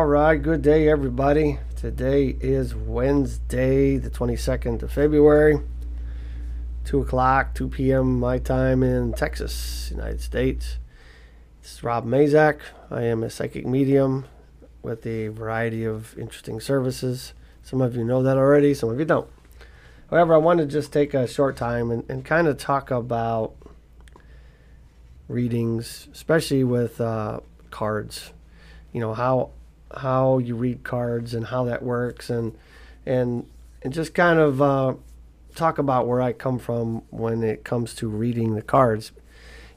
All right, good day, everybody. Today is Wednesday, the 22nd of February, 2 o'clock, 2 p.m. my time in Texas, United States. This is Rob Mazak. I am a psychic medium with a variety of interesting services. Some of you know that already, some of you don't. However, I want to just take a short time and, and kind of talk about readings, especially with uh, cards. You know how how you read cards and how that works, and and and just kind of uh, talk about where I come from when it comes to reading the cards.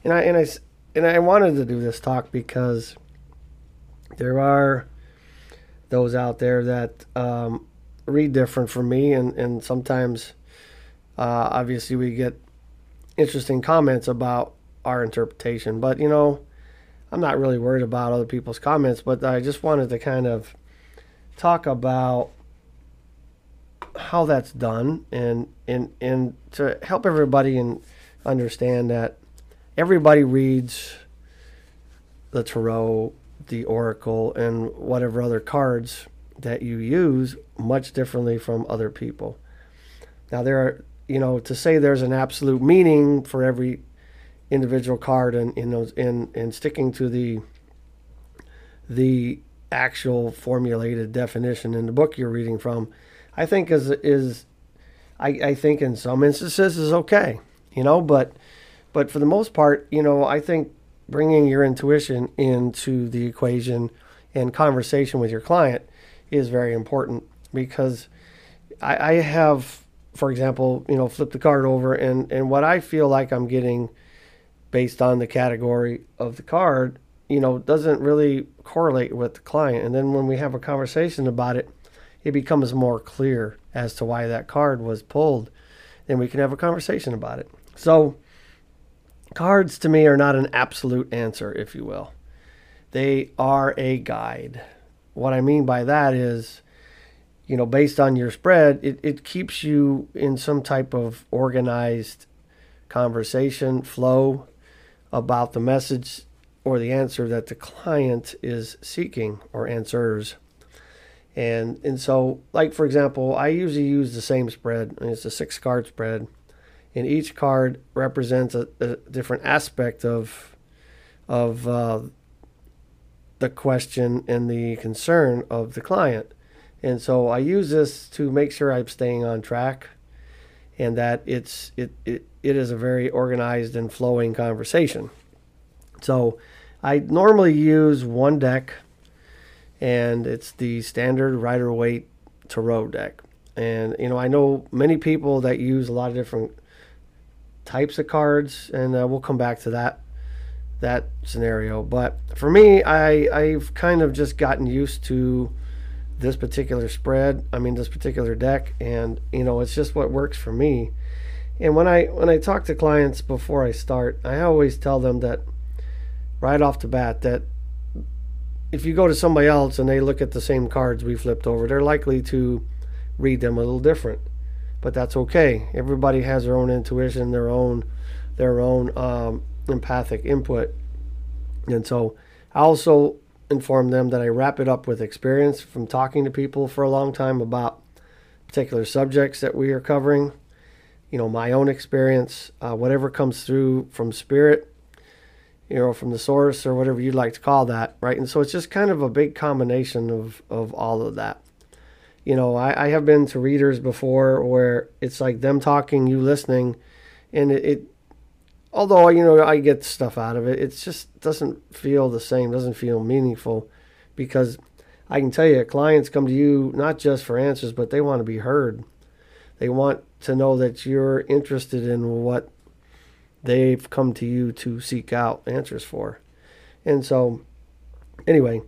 And I and I and I wanted to do this talk because there are those out there that um, read different from me, and and sometimes, uh, obviously, we get interesting comments about our interpretation. But you know, I'm not really worried about other people's comments, but I just wanted to kind of talk about how that's done and and and to help everybody and understand that everybody reads the tarot, the oracle, and whatever other cards that you use much differently from other people. Now there are you know to say there's an absolute meaning for every individual card and in those in and sticking to the the actual formulated definition in the book you're reading from, I think is is I, I think in some instances is okay, you know, but but for the most part, you know, I think bringing your intuition into the equation and conversation with your client is very important because I, I have, for example, you know, flip the card over and and what I feel like I'm getting based on the category of the card, you know, doesn't really correlate with the client. And then when we have a conversation about it, it becomes more clear as to why that card was pulled. Then we can have a conversation about it. So, cards to me are not an absolute answer, if you will. They are a guide. What I mean by that is, you know, based on your spread, it, it keeps you in some type of organized conversation flow about the message or the answer that the client is seeking or answers. And and so, like for example, I usually use the same spread. It's a six card spread, and each card represents a, a different aspect of of uh, the question and the concern of the client. And so I use this to make sure I'm staying on track and that it's it, it, it is a very organized and flowing conversation. So I normally use one deck and it's the standard Rider Waite Tarot deck. And you know, I know many people that use a lot of different types of cards and uh, we'll come back to that that scenario. But for me, I I've kind of just gotten used to this particular spread. I mean, this particular deck, and you know, it's just what works for me. And when I when I talk to clients before I start, I always tell them that right off the bat that if you go to somebody else and they look at the same cards we flipped over, they're likely to read them a little different. But that's okay. Everybody has their own intuition, their own their own um, empathic input, and so I also inform them that I wrap it up with experience from talking to people for a long time about particular subjects that we are covering. You know, my own experience, uh, whatever comes through from spirit, you know, from the source or whatever you'd like to call that, right? And so it's just kind of a big combination of, of all of that. You know, I, I have been to readers before where it's like them talking, you listening, and it, it although you know I get stuff out of it, it just doesn't feel the same, doesn't feel meaningful, because I can tell you, clients come to you not just for answers, but they want to be heard. They want to know that you're interested in what they've come to you to seek out answers for. And so, anyway,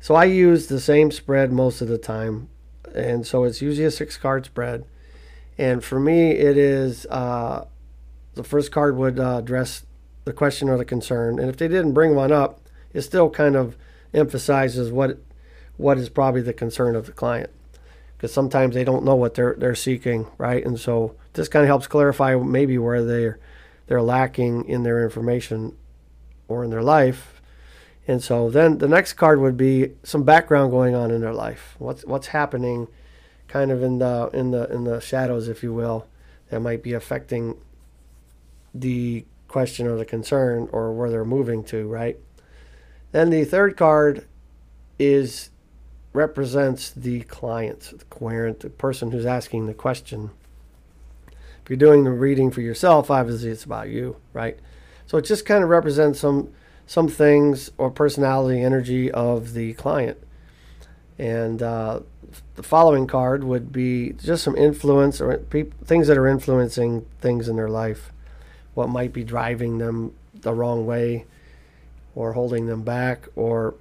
so I use the same spread most of the time. And so it's usually a six card spread. And for me, it is uh, the first card would uh, address the question or the concern. And if they didn't bring one up, it still kind of emphasizes what what is probably the concern of the client because sometimes they don't know what they're they're seeking, right? And so this kind of helps clarify maybe where they're they're lacking in their information or in their life, And so then the next card would be some background going on in their life. What's what's happening kind of in the in the in the shadows if you will that might be affecting the question or the concern or where they're moving to, right? Then the third card is represents the client, the querent, the person who's asking the question. If you're doing the reading for yourself, obviously it's about you, right? So it just kind of represents some some things or personality, energy of the client. And uh, the following card would be just some influence or pe- things that are influencing things in their life. What might be driving them the wrong way, or holding them back, or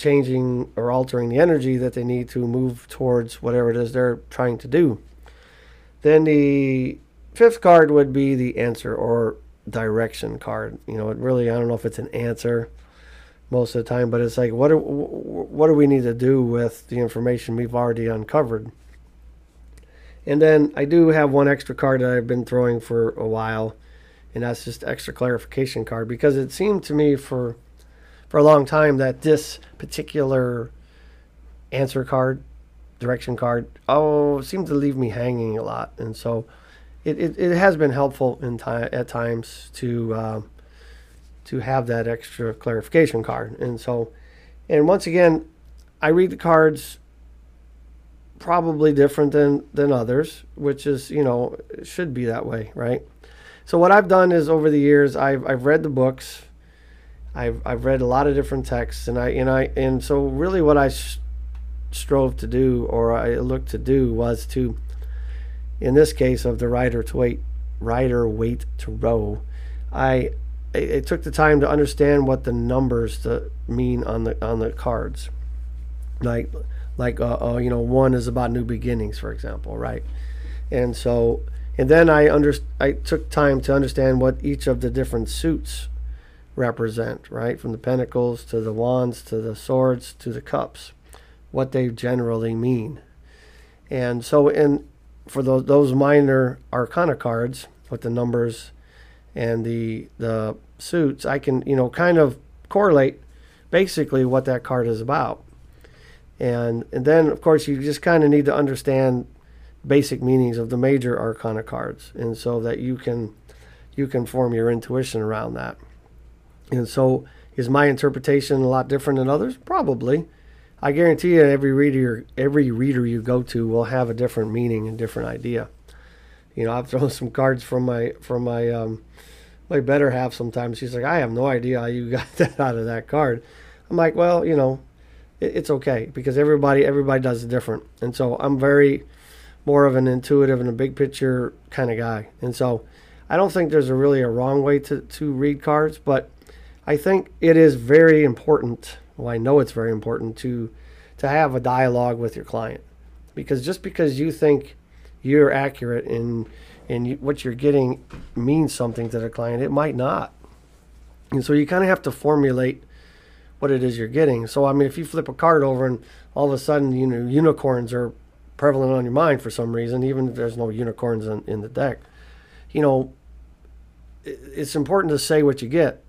changing or altering the energy that they need to move towards whatever it is they're trying to do. Then the fifth card would be the answer or direction card. You know, it really I don't know if it's an answer most of the time, but it's like what do, what do we need to do with the information we've already uncovered? And then I do have one extra card that I've been throwing for a while, and that's just extra clarification card because it seemed to me for for a long time that this particular answer card, direction card, oh, seemed to leave me hanging a lot, and so it, it, it has been helpful in time at times to uh, to have that extra clarification card, and so and once again, I read the cards probably different than than others, which is you know should be that way, right? So what I've done is over the years I've I've read the books I've I've read a lot of different texts, and I and I and so really what I sh- strove to do, or I looked to do, was to, in this case of the rider to wait, rider wait to row, I I took the time to understand what the numbers to mean on the on the cards, like like uh, uh, you know one is about new beginnings, for example, right? And so and then I under I took time to understand what each of the different suits represent, right? From the pentacles to the wands to the swords to the cups, what they generally mean. And so, in for those those minor arcana cards with the numbers and the the suits, I can you know kind of correlate basically what that card is about. And and then of course you just kind of need to understand basic meanings of the major arcana cards, and so that you can you can form your intuition around that. And so, is my interpretation a lot different than others? Probably. I guarantee you, every reader, every reader you go to will have a different meaning and different idea. You know, I've thrown some cards from my from my um, my better half sometimes. She's like, I have no idea how you got that out of that card. I'm like, well, you know, it, it's okay because everybody everybody does it different, and so I'm very more of an intuitive and a big picture kind of guy, and so I don't think there's a really a wrong way to to read cards, but I think it is very important. Well, I know it's very important to to have a dialogue with your client because just because you think you're accurate in in what you're getting means something to the client, it might not. And so you kind of have to formulate what it is you're getting. So I mean, if you flip a card over and all of a sudden you know unicorns are prevalent on your mind for some reason, even if there's no unicorns in, in the deck, you know, it's important to say what you get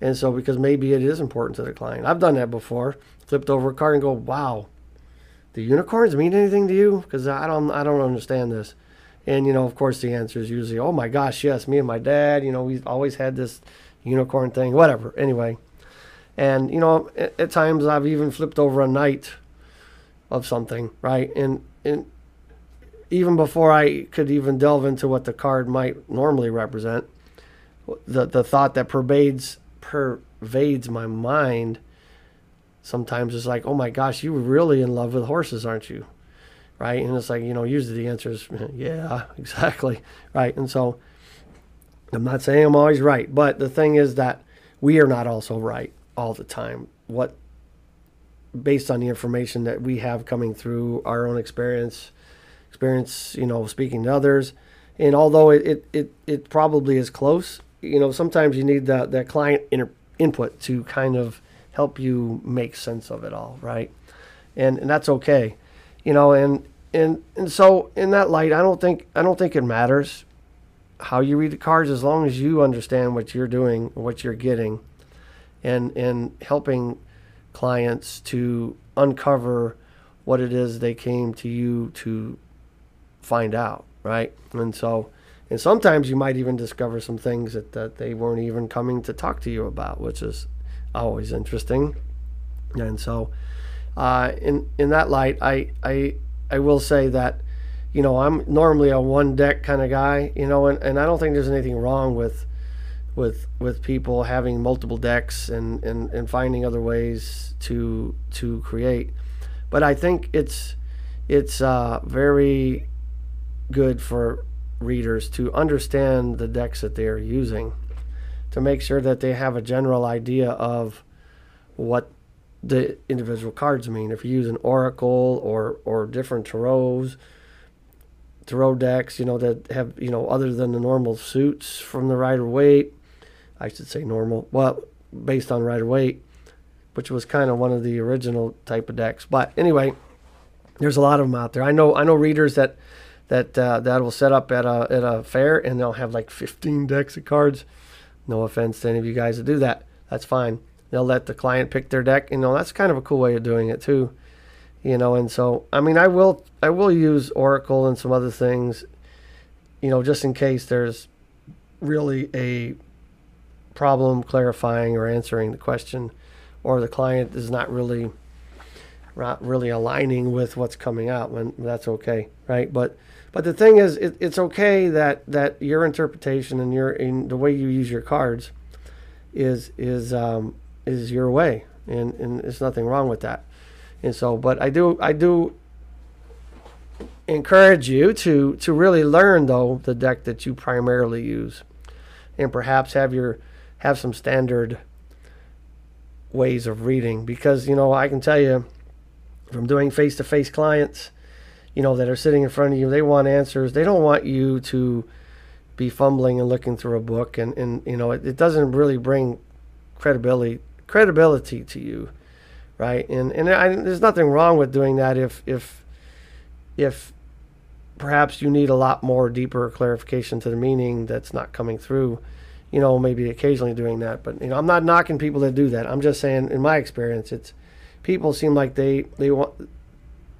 and so, because maybe it is important to the client. I've done that before. Flipped over a card and go, "Wow, the unicorns mean anything to you?" Because I don't, I don't understand this. And you know, of course, the answer is usually, "Oh my gosh, yes, me and my dad. You know, we always had this unicorn thing. Whatever. Anyway, and you know, at, at times I've even flipped over a knight of something, right? And and even before I could even delve into what the card might normally represent, the the thought that pervades pervades my mind sometimes it's like, oh my gosh, you were really in love with horses, aren't you? Right? And it's like, you know, usually the answer is, yeah, exactly. Right. And so I'm not saying I'm always right, but the thing is that we are not also right all the time. What, based on the information that we have coming through our own experience, experience, you know, speaking to others, and although it, it, it, it probably is close, you know, sometimes you need that, that client inter- input to kind of help you make sense of it all, right? And, and that's okay, you know, and, and, and so in that light, I don't think, I don't think it matters how you read the cards as long as you understand what you're doing, what you're getting. and and helping clients to uncover what it is they came to you to find out, right? And so, and sometimes you might even discover some things that, that they weren't even coming to talk to you about, which is always interesting. And so, uh, in in that light, I I I will say that, you know, I'm normally a one deck kind of guy, you know, and, and I don't think there's anything wrong with with with people having multiple decks and, and, and finding other ways to to create. But I think it's it's uh, very good for readers to understand the decks that they are using to make sure that they have a general idea of what the individual cards mean. If you use an oracle or or different tarots, tarot decks, you know that have you know other than the normal suits from the Rider Waite, I should say normal. Well, based on Rider Waite, which was kind of one of the original type of decks. But anyway, there's a lot of them out there. I know I know readers that that uh, that will set up at a at a fair and they'll have like 15 decks of cards. No offense to any of you guys that do that. That's fine they'll let the client pick their deck. You know, that's kind of a cool way of doing it too. You know, and so I mean, I will I will use Oracle and some other things. You know, just in case there's really a problem clarifying or answering the question, or the client is not really not really aligning with what's coming out. When that's okay, right? But but the thing is, it, it's okay that that your interpretation and your the way you use your cards is is um, is your way, and and there's nothing wrong with that. And so, but I do I do encourage you to to really learn though the deck that you primarily use, and perhaps have your have some standard ways of reading. Because you know I can tell you from doing face to face clients, you know that are sitting in front of you, they want answers. They don't want you to be fumbling and looking through a book and, and you know it, it doesn't really bring credibility credibility to you, right? And and I, there's nothing wrong with doing that if if if perhaps you need a lot more deeper clarification to the meaning that's not coming through. You know, maybe occasionally doing that, but you know, I'm not knocking people that do that. I'm just saying, in my experience, it's people seem like they they want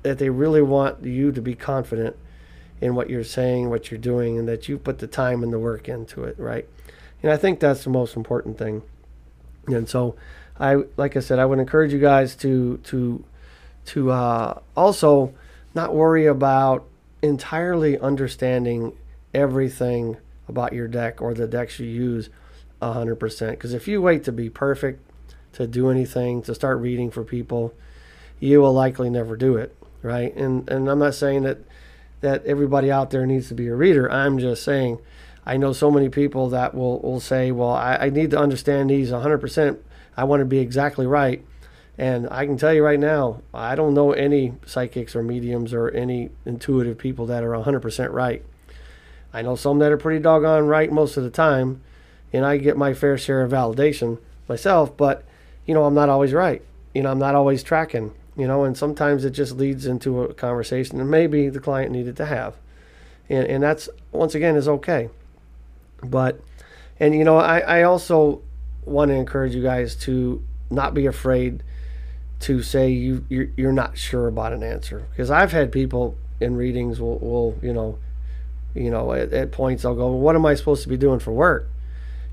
that they really want you to be confident in what you're saying, what you're doing, and that you put the time and the work into it, right? And I think that's the most important thing. And so, I like I said, I would encourage you guys to to to uh, also not worry about entirely understanding everything about your deck or the decks you use 100%. Because if you wait to be perfect to do anything, to start reading for people, you will likely never do it, right? And and I'm not saying that that everybody out there needs to be a reader. I'm just saying I know so many people that will, will say, well, I, I need to understand these 100%. I want to be exactly right. And I can tell you right now, I don't know any psychics or mediums or any intuitive people that are 100% right. I know some that are pretty doggone right most of the time, and I get my fair share of validation myself, but, you know, I'm not always right. You know, I'm not always tracking, you know, and sometimes it just leads into a conversation that maybe the client needed to have. And, and that's, once again, is okay. But, and you know, I, I also want to encourage you guys to not be afraid to say you you're, you're not sure about an answer because I've had people in readings will, will you know you know at, at points I'll go well, what am I supposed to be doing for work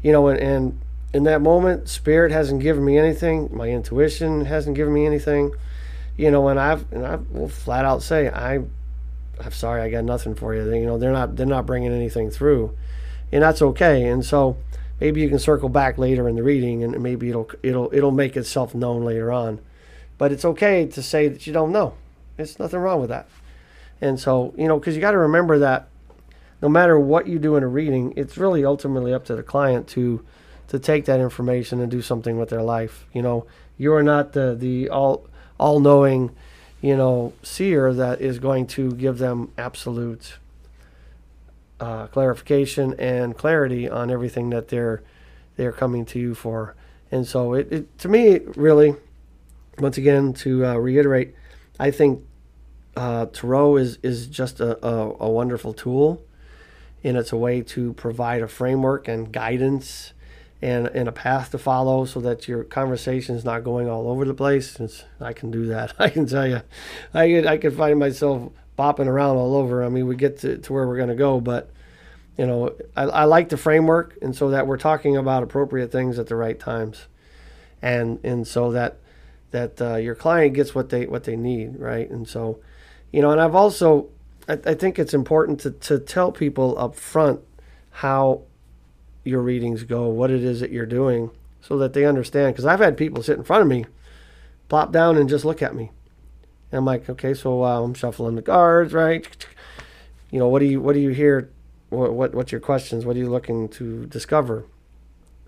you know and, and in that moment spirit hasn't given me anything my intuition hasn't given me anything you know and I've and I will flat out say I I'm sorry I got nothing for you you know they're not they're not bringing anything through and that's okay. And so maybe you can circle back later in the reading, and maybe it'll it'll it'll make itself known later on. But it's okay to say that you don't know. There's nothing wrong with that. And so you know, because you got to remember that no matter what you do in a reading, it's really ultimately up to the client to to take that information and do something with their life. You know, you are not the the all all knowing, you know, seer that is going to give them absolute uh, clarification and clarity on everything that they're they're coming to you for. And so it, it to me really, once again to uh, reiterate, I think uh, Tarot is is just a, a, a, wonderful tool, and it's a way to provide a framework and guidance and and a path to follow so that your conversation is not going all over the place. Since I can do that, I can tell you, I could, I could find myself bopping around all over. I mean, we get to, to where we're going to go, but you know, I, I like the framework, and so that we're talking about appropriate things at the right times, and and so that that uh, your client gets what they what they need, right? And so, you know, and I've also I, I think it's important to to tell people up front how your readings go, what it is that you're doing, so that they understand. Because I've had people sit in front of me, plop down and just look at me. And I'm like, okay, so uh, I'm shuffling the cards, right? You know, what do you what do you hear? What, what what's your questions? What are you looking to discover?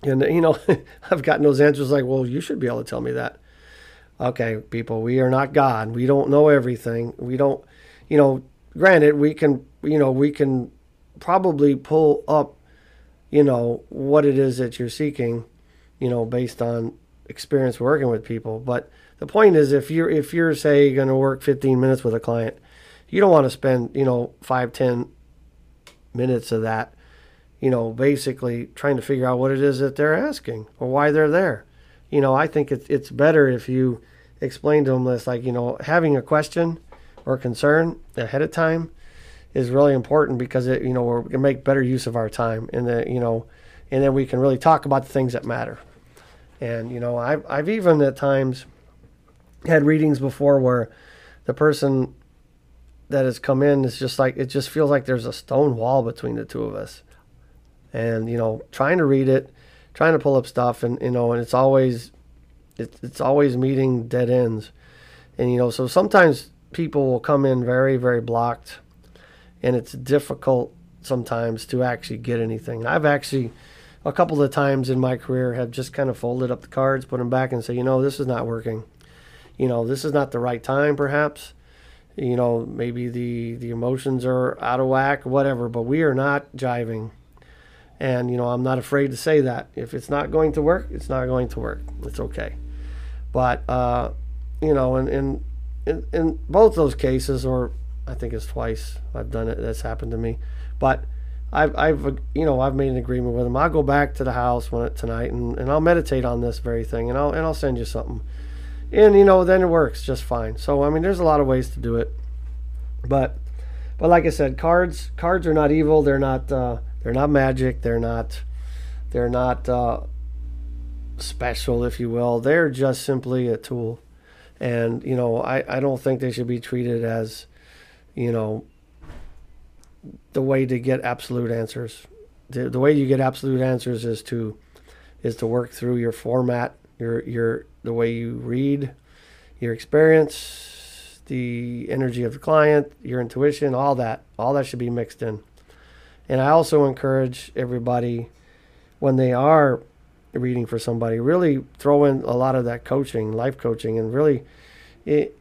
And you know, I've gotten those answers like, well, you should be able to tell me that. Okay, people, we are not God. We don't know everything. We don't, you know. Granted, we can, you know, we can probably pull up you know what it is that you're seeking you know based on experience working with people. But the point is if you're if you're say going to work 15 minutes with a client you don't want to spend you know 5 10 minutes of that you know basically trying to figure out what it is that they're asking or why they're there. You know i think it's it's better if you explain to them this like you know having a question or concern ahead of time is really important because it you know we're make better use of our time and that you know and then we can really talk about the things that matter. And you know I've I've even at times had readings before where the person that has come in is just like it just feels like there's a stone wall between the two of us. And you know trying to read it trying to pull up stuff and you know and it's always it's, it's always meeting dead ends. And you know so sometimes people will come in very very blocked and it's difficult sometimes to actually get anything. I've actually a couple of times in my career have just kind of folded up the cards, put them back, and say, you know, this is not working. You know, this is not the right time, perhaps. You know, maybe the the emotions are out of whack, whatever. But we are not jiving, and you know, I'm not afraid to say that. If it's not going to work, it's not going to work. It's okay. But uh, you know, in in in, in both those cases, or I think it's twice I've done it. That's happened to me, but I've, I've, you know, I've made an agreement with him. I'll go back to the house when, tonight and, and I'll meditate on this very thing, and I'll and I'll send you something, and you know, then it works just fine. So I mean, there's a lot of ways to do it, but, but like I said, cards cards are not evil. They're not uh, they're not magic. They're not they're not uh, special, if you will. They're just simply a tool, and you know, I I don't think they should be treated as you know, the way to get absolute answers. The, the way you get absolute answers is to is to work through your format, your your the way you read, your experience, the energy of the client, your intuition, all that. All that should be mixed in. And I also encourage everybody when they are reading for somebody, really throw in a lot of that coaching, life coaching, and really it,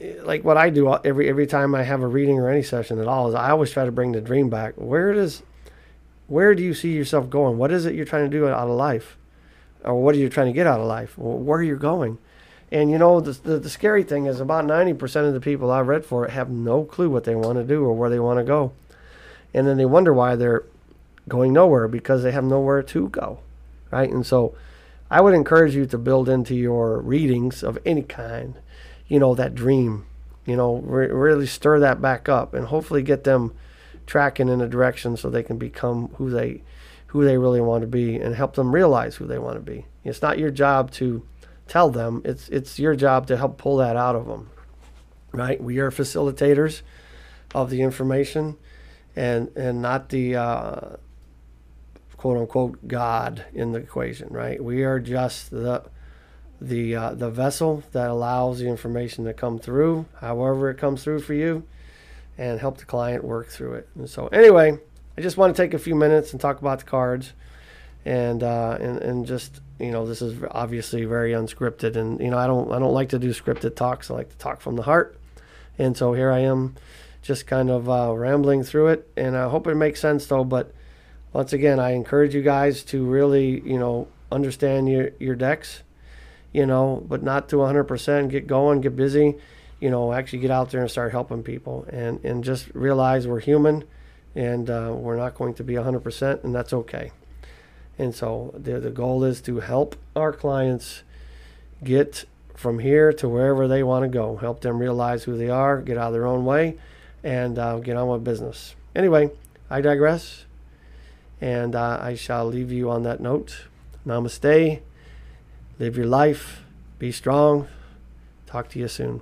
like what I do every every time I have a reading or any session at all is I always try to bring the dream back. Where does where do you see yourself going? What is it you're trying to do out of life? Or what are you trying to get out of life? where are you going? And you know, the, the, the scary thing is about 90% of the people I've read for have no clue what they want to do or where they want to go. And then they wonder why they're going nowhere because they have nowhere to go. Right? And so I would encourage you to build into your readings of any kind you know, that dream. You know, re- really stir that back up and hopefully get them tracking in a direction so they can become who they who they really want to be and help them realize who they want to be. It's not your job to tell them. It's it's your job to help pull that out of them. Right? We are facilitators of the information and and not the uh, quote unquote God in the equation, right? We are just the the uh, the vessel that allows the information to come through, however it comes through for you, and help the client work through it. And so, anyway, I just want to take a few minutes and talk about the cards, and uh, and and just you know, this is obviously very unscripted, and you know, I don't I don't like to do scripted talks. I like to talk from the heart, and so here I am, just kind of uh, rambling through it, and I hope it makes sense though. But once again, I encourage you guys to really you know understand your your decks you know, but not to 100%. Get going, get busy, you know, actually get out there and start helping people and, and just realize we're human and uh, we're not going to be 100%, and that's okay. And so the, the goal is to help our clients get from here to wherever they want to go, help them realize who they are, get out of their own way, and uh, get on with business. Anyway, I digress. And uh, I shall leave you on that note. Namaste. Live your life. Be strong. Talk to you soon.